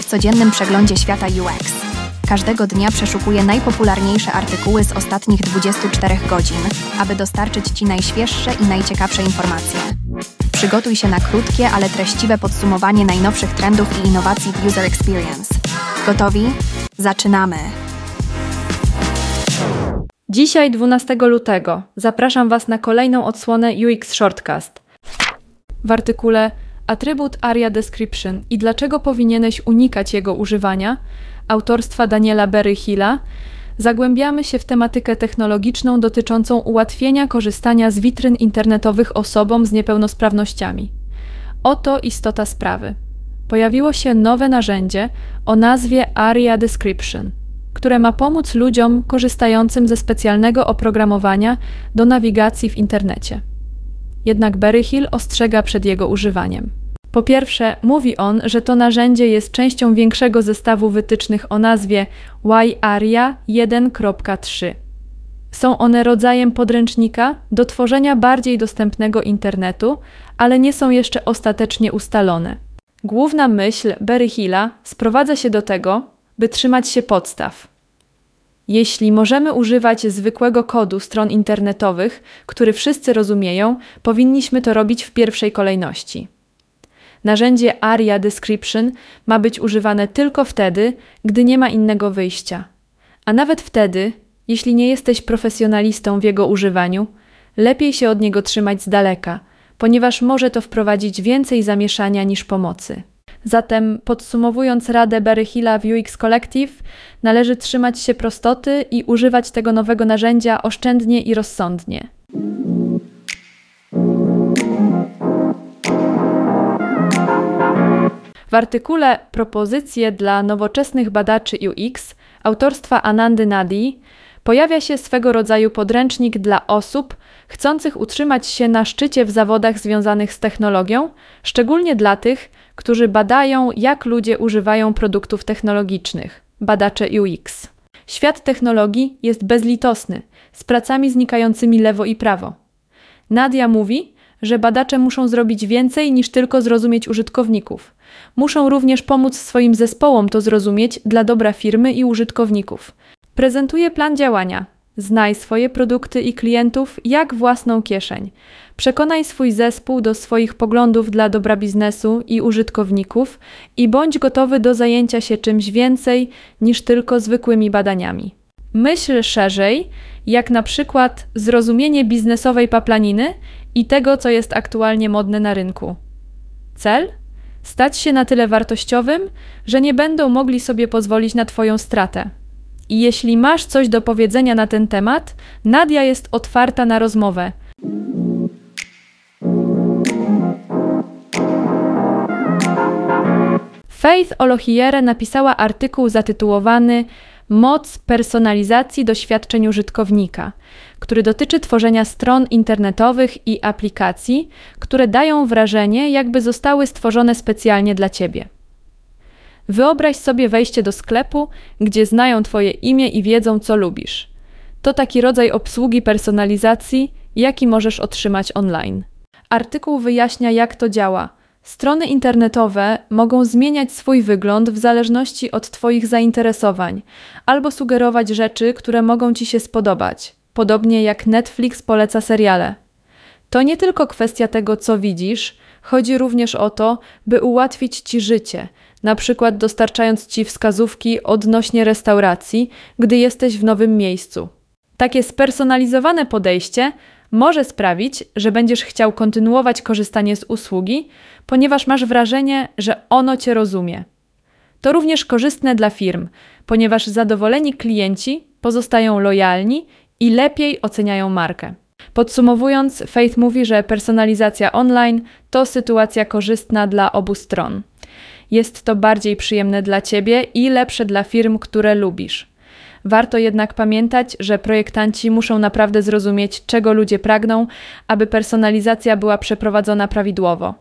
W codziennym przeglądzie świata UX. Każdego dnia przeszukuję najpopularniejsze artykuły z ostatnich 24 godzin, aby dostarczyć Ci najświeższe i najciekawsze informacje. Przygotuj się na krótkie, ale treściwe podsumowanie najnowszych trendów i innowacji w User Experience. Gotowi? Zaczynamy! Dzisiaj, 12 lutego, zapraszam Was na kolejną odsłonę UX Shortcast. W artykule Atrybut ARIA Description i dlaczego powinieneś unikać jego używania autorstwa Daniela Berry-Hilla zagłębiamy się w tematykę technologiczną dotyczącą ułatwienia korzystania z witryn internetowych osobom z niepełnosprawnościami. Oto istota sprawy. Pojawiło się nowe narzędzie o nazwie ARIA Description, które ma pomóc ludziom korzystającym ze specjalnego oprogramowania do nawigacji w internecie. Jednak Berryhill ostrzega przed jego używaniem. Po pierwsze, mówi on, że to narzędzie jest częścią większego zestawu wytycznych o nazwie YARIA 1.3. Są one rodzajem podręcznika do tworzenia bardziej dostępnego internetu, ale nie są jeszcze ostatecznie ustalone. Główna myśl Berryhilla sprowadza się do tego, by trzymać się podstaw. Jeśli możemy używać zwykłego kodu stron internetowych, który wszyscy rozumieją, powinniśmy to robić w pierwszej kolejności. Narzędzie ARIA Description ma być używane tylko wtedy, gdy nie ma innego wyjścia. A nawet wtedy, jeśli nie jesteś profesjonalistą w jego używaniu, lepiej się od niego trzymać z daleka, ponieważ może to wprowadzić więcej zamieszania niż pomocy. Zatem podsumowując radę Berryhilla w UX Collective, należy trzymać się prostoty i używać tego nowego narzędzia oszczędnie i rozsądnie. W artykule Propozycje dla nowoczesnych badaczy UX autorstwa Anandy Nadi pojawia się swego rodzaju podręcznik dla osób chcących utrzymać się na szczycie w zawodach związanych z technologią, szczególnie dla tych, którzy badają, jak ludzie używają produktów technologicznych, badacze UX. Świat technologii jest bezlitosny, z pracami znikającymi lewo i prawo. Nadia mówi, że badacze muszą zrobić więcej niż tylko zrozumieć użytkowników. Muszą również pomóc swoim zespołom to zrozumieć dla dobra firmy i użytkowników. Prezentuje plan działania. Znaj swoje produkty i klientów jak własną kieszeń. Przekonaj swój zespół do swoich poglądów dla dobra biznesu i użytkowników i bądź gotowy do zajęcia się czymś więcej niż tylko zwykłymi badaniami. Myśl szerzej, jak na przykład zrozumienie biznesowej paplaniny i tego, co jest aktualnie modne na rynku. Cel? Stać się na tyle wartościowym, że nie będą mogli sobie pozwolić na Twoją stratę. I jeśli masz coś do powiedzenia na ten temat, Nadia jest otwarta na rozmowę. Faith Olohiere napisała artykuł zatytułowany Moc personalizacji doświadczeń użytkownika, który dotyczy tworzenia stron internetowych i aplikacji, które dają wrażenie, jakby zostały stworzone specjalnie dla Ciebie. Wyobraź sobie wejście do sklepu, gdzie znają Twoje imię i wiedzą, co lubisz. To taki rodzaj obsługi personalizacji, jaki możesz otrzymać online. Artykuł wyjaśnia, jak to działa. Strony internetowe mogą zmieniać swój wygląd w zależności od Twoich zainteresowań albo sugerować rzeczy, które mogą Ci się spodobać, podobnie jak Netflix poleca seriale. To nie tylko kwestia tego, co widzisz, chodzi również o to, by ułatwić Ci życie, na przykład dostarczając Ci wskazówki odnośnie restauracji, gdy jesteś w nowym miejscu. Takie spersonalizowane podejście może sprawić, że będziesz chciał kontynuować korzystanie z usługi, ponieważ masz wrażenie, że ono Cię rozumie. To również korzystne dla firm, ponieważ zadowoleni klienci pozostają lojalni i lepiej oceniają markę. Podsumowując, Faith mówi, że personalizacja online to sytuacja korzystna dla obu stron. Jest to bardziej przyjemne dla Ciebie i lepsze dla firm, które lubisz. Warto jednak pamiętać, że projektanci muszą naprawdę zrozumieć, czego ludzie pragną, aby personalizacja była przeprowadzona prawidłowo.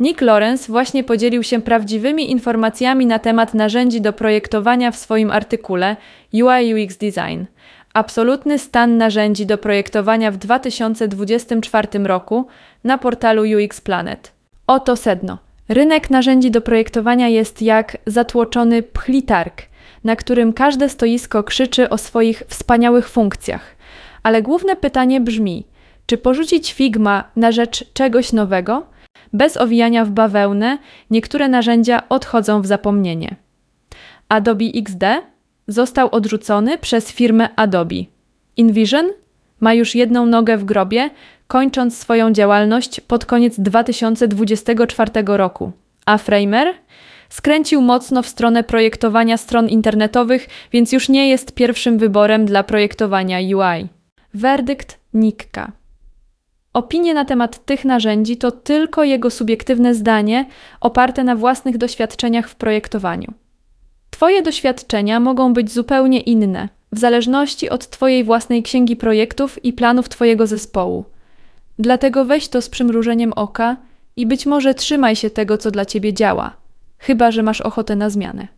Nick Lawrence właśnie podzielił się prawdziwymi informacjami na temat narzędzi do projektowania w swoim artykule UI UX Design. Absolutny stan narzędzi do projektowania w 2024 roku na portalu UX Planet. Oto sedno. Rynek narzędzi do projektowania jest jak zatłoczony pchlitarg, na którym każde stoisko krzyczy o swoich wspaniałych funkcjach. Ale główne pytanie brzmi: czy porzucić Figma na rzecz czegoś nowego? Bez owijania w bawełnę, niektóre narzędzia odchodzą w zapomnienie. Adobe XD został odrzucony przez firmę Adobe. InVision ma już jedną nogę w grobie, kończąc swoją działalność pod koniec 2024 roku, a Framer skręcił mocno w stronę projektowania stron internetowych, więc już nie jest pierwszym wyborem dla projektowania UI. Werdykt Nikka. Opinie na temat tych narzędzi to tylko jego subiektywne zdanie oparte na własnych doświadczeniach w projektowaniu. Twoje doświadczenia mogą być zupełnie inne, w zależności od Twojej własnej księgi projektów i planów Twojego zespołu. Dlatego weź to z przymrużeniem oka i być może trzymaj się tego, co dla Ciebie działa, chyba że masz ochotę na zmianę.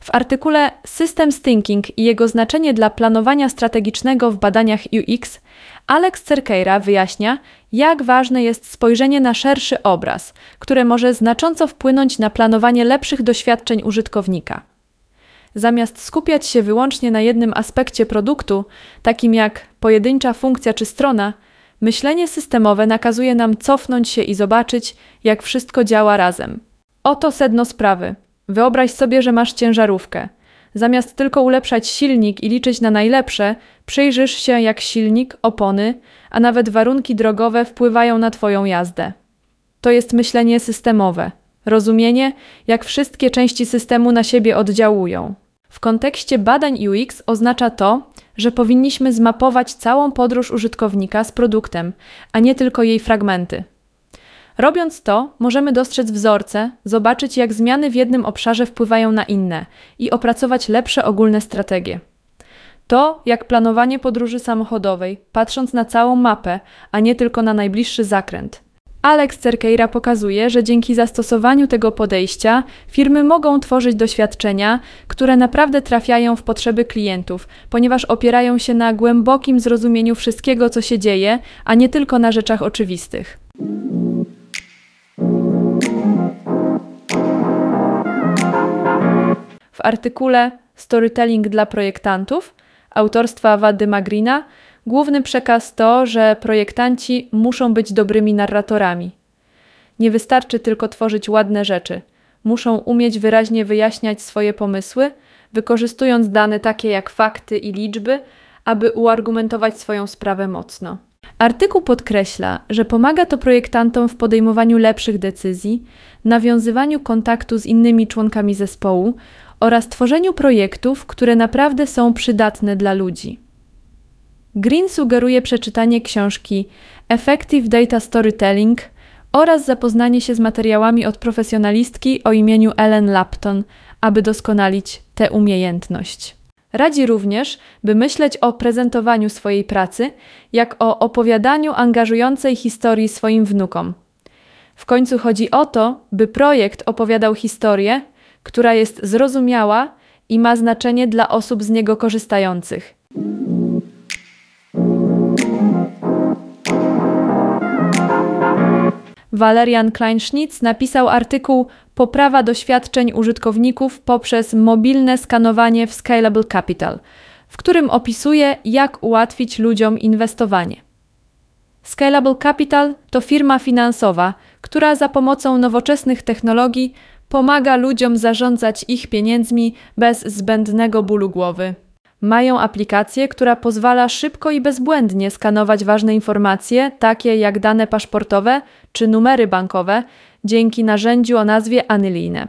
W artykule Systems Thinking i jego znaczenie dla planowania strategicznego w badaniach UX Alex Cerqueira wyjaśnia, jak ważne jest spojrzenie na szerszy obraz, które może znacząco wpłynąć na planowanie lepszych doświadczeń użytkownika. Zamiast skupiać się wyłącznie na jednym aspekcie produktu, takim jak pojedyncza funkcja czy strona, myślenie systemowe nakazuje nam cofnąć się i zobaczyć, jak wszystko działa razem. Oto sedno sprawy. Wyobraź sobie, że masz ciężarówkę. Zamiast tylko ulepszać silnik i liczyć na najlepsze, przyjrzysz się, jak silnik, opony, a nawet warunki drogowe wpływają na Twoją jazdę. To jest myślenie systemowe, rozumienie, jak wszystkie części systemu na siebie oddziałują. W kontekście badań UX oznacza to, że powinniśmy zmapować całą podróż użytkownika z produktem, a nie tylko jej fragmenty. Robiąc to, możemy dostrzec wzorce, zobaczyć jak zmiany w jednym obszarze wpływają na inne i opracować lepsze ogólne strategie. To jak planowanie podróży samochodowej, patrząc na całą mapę, a nie tylko na najbliższy zakręt. Alex Cerqueira pokazuje, że dzięki zastosowaniu tego podejścia firmy mogą tworzyć doświadczenia, które naprawdę trafiają w potrzeby klientów, ponieważ opierają się na głębokim zrozumieniu wszystkiego, co się dzieje, a nie tylko na rzeczach oczywistych. W artykule Storytelling dla projektantów autorstwa Wady Magrina główny przekaz to, że projektanci muszą być dobrymi narratorami. Nie wystarczy tylko tworzyć ładne rzeczy. Muszą umieć wyraźnie wyjaśniać swoje pomysły, wykorzystując dane takie jak fakty i liczby, aby uargumentować swoją sprawę mocno. Artykuł podkreśla, że pomaga to projektantom w podejmowaniu lepszych decyzji, nawiązywaniu kontaktu z innymi członkami zespołu oraz tworzeniu projektów, które naprawdę są przydatne dla ludzi. Green sugeruje przeczytanie książki Effective Data Storytelling oraz zapoznanie się z materiałami od profesjonalistki o imieniu Ellen Lapton, aby doskonalić tę umiejętność. Radzi również, by myśleć o prezentowaniu swojej pracy jak o opowiadaniu angażującej historii swoim wnukom. W końcu chodzi o to, by projekt opowiadał historię, która jest zrozumiała i ma znaczenie dla osób z niego korzystających. Walerian Kleinschnitz napisał artykuł Poprawa doświadczeń użytkowników poprzez mobilne skanowanie w Scalable Capital, w którym opisuje, jak ułatwić ludziom inwestowanie. Scalable Capital to firma finansowa, która za pomocą nowoczesnych technologii pomaga ludziom zarządzać ich pieniędzmi bez zbędnego bólu głowy. Mają aplikację, która pozwala szybko i bezbłędnie skanować ważne informacje, takie jak dane paszportowe czy numery bankowe, dzięki narzędziu o nazwie Anyline.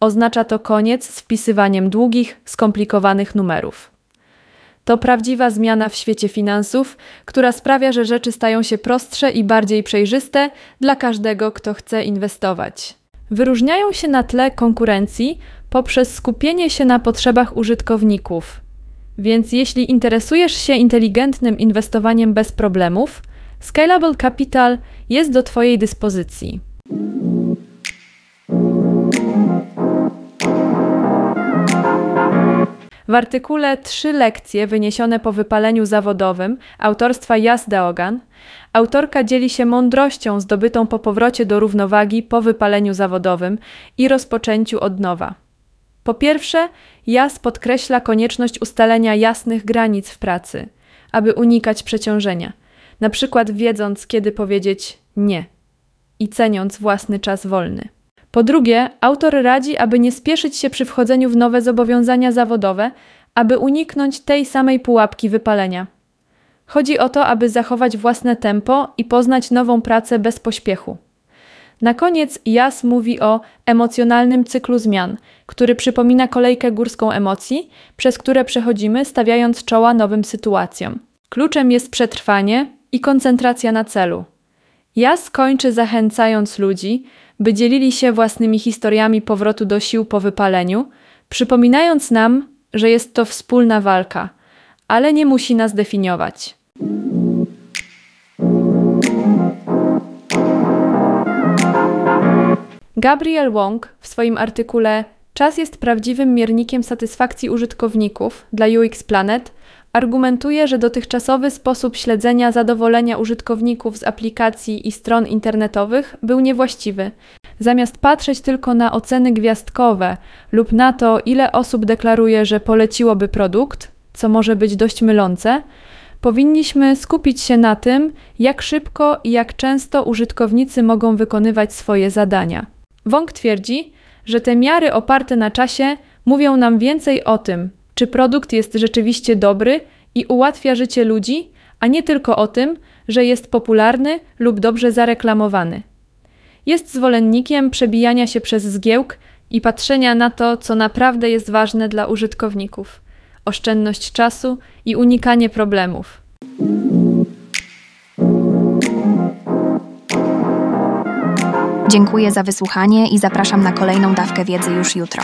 Oznacza to koniec z wpisywaniem długich, skomplikowanych numerów. To prawdziwa zmiana w świecie finansów, która sprawia, że rzeczy stają się prostsze i bardziej przejrzyste dla każdego, kto chce inwestować. Wyróżniają się na tle konkurencji poprzez skupienie się na potrzebach użytkowników. Więc jeśli interesujesz się inteligentnym inwestowaniem bez problemów, Scalable Capital jest do Twojej dyspozycji. W artykule Trzy lekcje wyniesione po wypaleniu zawodowym autorstwa Jas Daogan autorka dzieli się mądrością zdobytą po powrocie do równowagi po wypaleniu zawodowym i rozpoczęciu od nowa. Po pierwsze, Jas podkreśla konieczność ustalenia jasnych granic w pracy, aby unikać przeciążenia, na przykład wiedząc, kiedy powiedzieć nie i ceniąc własny czas wolny. Po drugie, autor radzi, aby nie spieszyć się przy wchodzeniu w nowe zobowiązania zawodowe, aby uniknąć tej samej pułapki wypalenia. Chodzi o to, aby zachować własne tempo i poznać nową pracę bez pośpiechu. Na koniec Jas mówi o emocjonalnym cyklu zmian, który przypomina kolejkę górską emocji, przez które przechodzimy, stawiając czoła nowym sytuacjom. Kluczem jest przetrwanie i koncentracja na celu. Jas kończy zachęcając ludzi, by dzielili się własnymi historiami powrotu do sił po wypaleniu, przypominając nam, że jest to wspólna walka, ale nie musi nas definiować. Gabriel Wong w swoim artykule Czas jest prawdziwym miernikiem satysfakcji użytkowników dla UX Planet argumentuje, że dotychczasowy sposób śledzenia zadowolenia użytkowników z aplikacji i stron internetowych był niewłaściwy. Zamiast patrzeć tylko na oceny gwiazdkowe lub na to, ile osób deklaruje, że poleciłoby produkt, co może być dość mylące, powinniśmy skupić się na tym, jak szybko i jak często użytkownicy mogą wykonywać swoje zadania. Wong twierdzi, że te miary oparte na czasie mówią nam więcej o tym, czy produkt jest rzeczywiście dobry i ułatwia życie ludzi, a nie tylko o tym, że jest popularny lub dobrze zareklamowany. Jest zwolennikiem przebijania się przez zgiełk i patrzenia na to, co naprawdę jest ważne dla użytkowników oszczędność czasu i unikanie problemów. Dziękuję za wysłuchanie i zapraszam na kolejną dawkę wiedzy już jutro.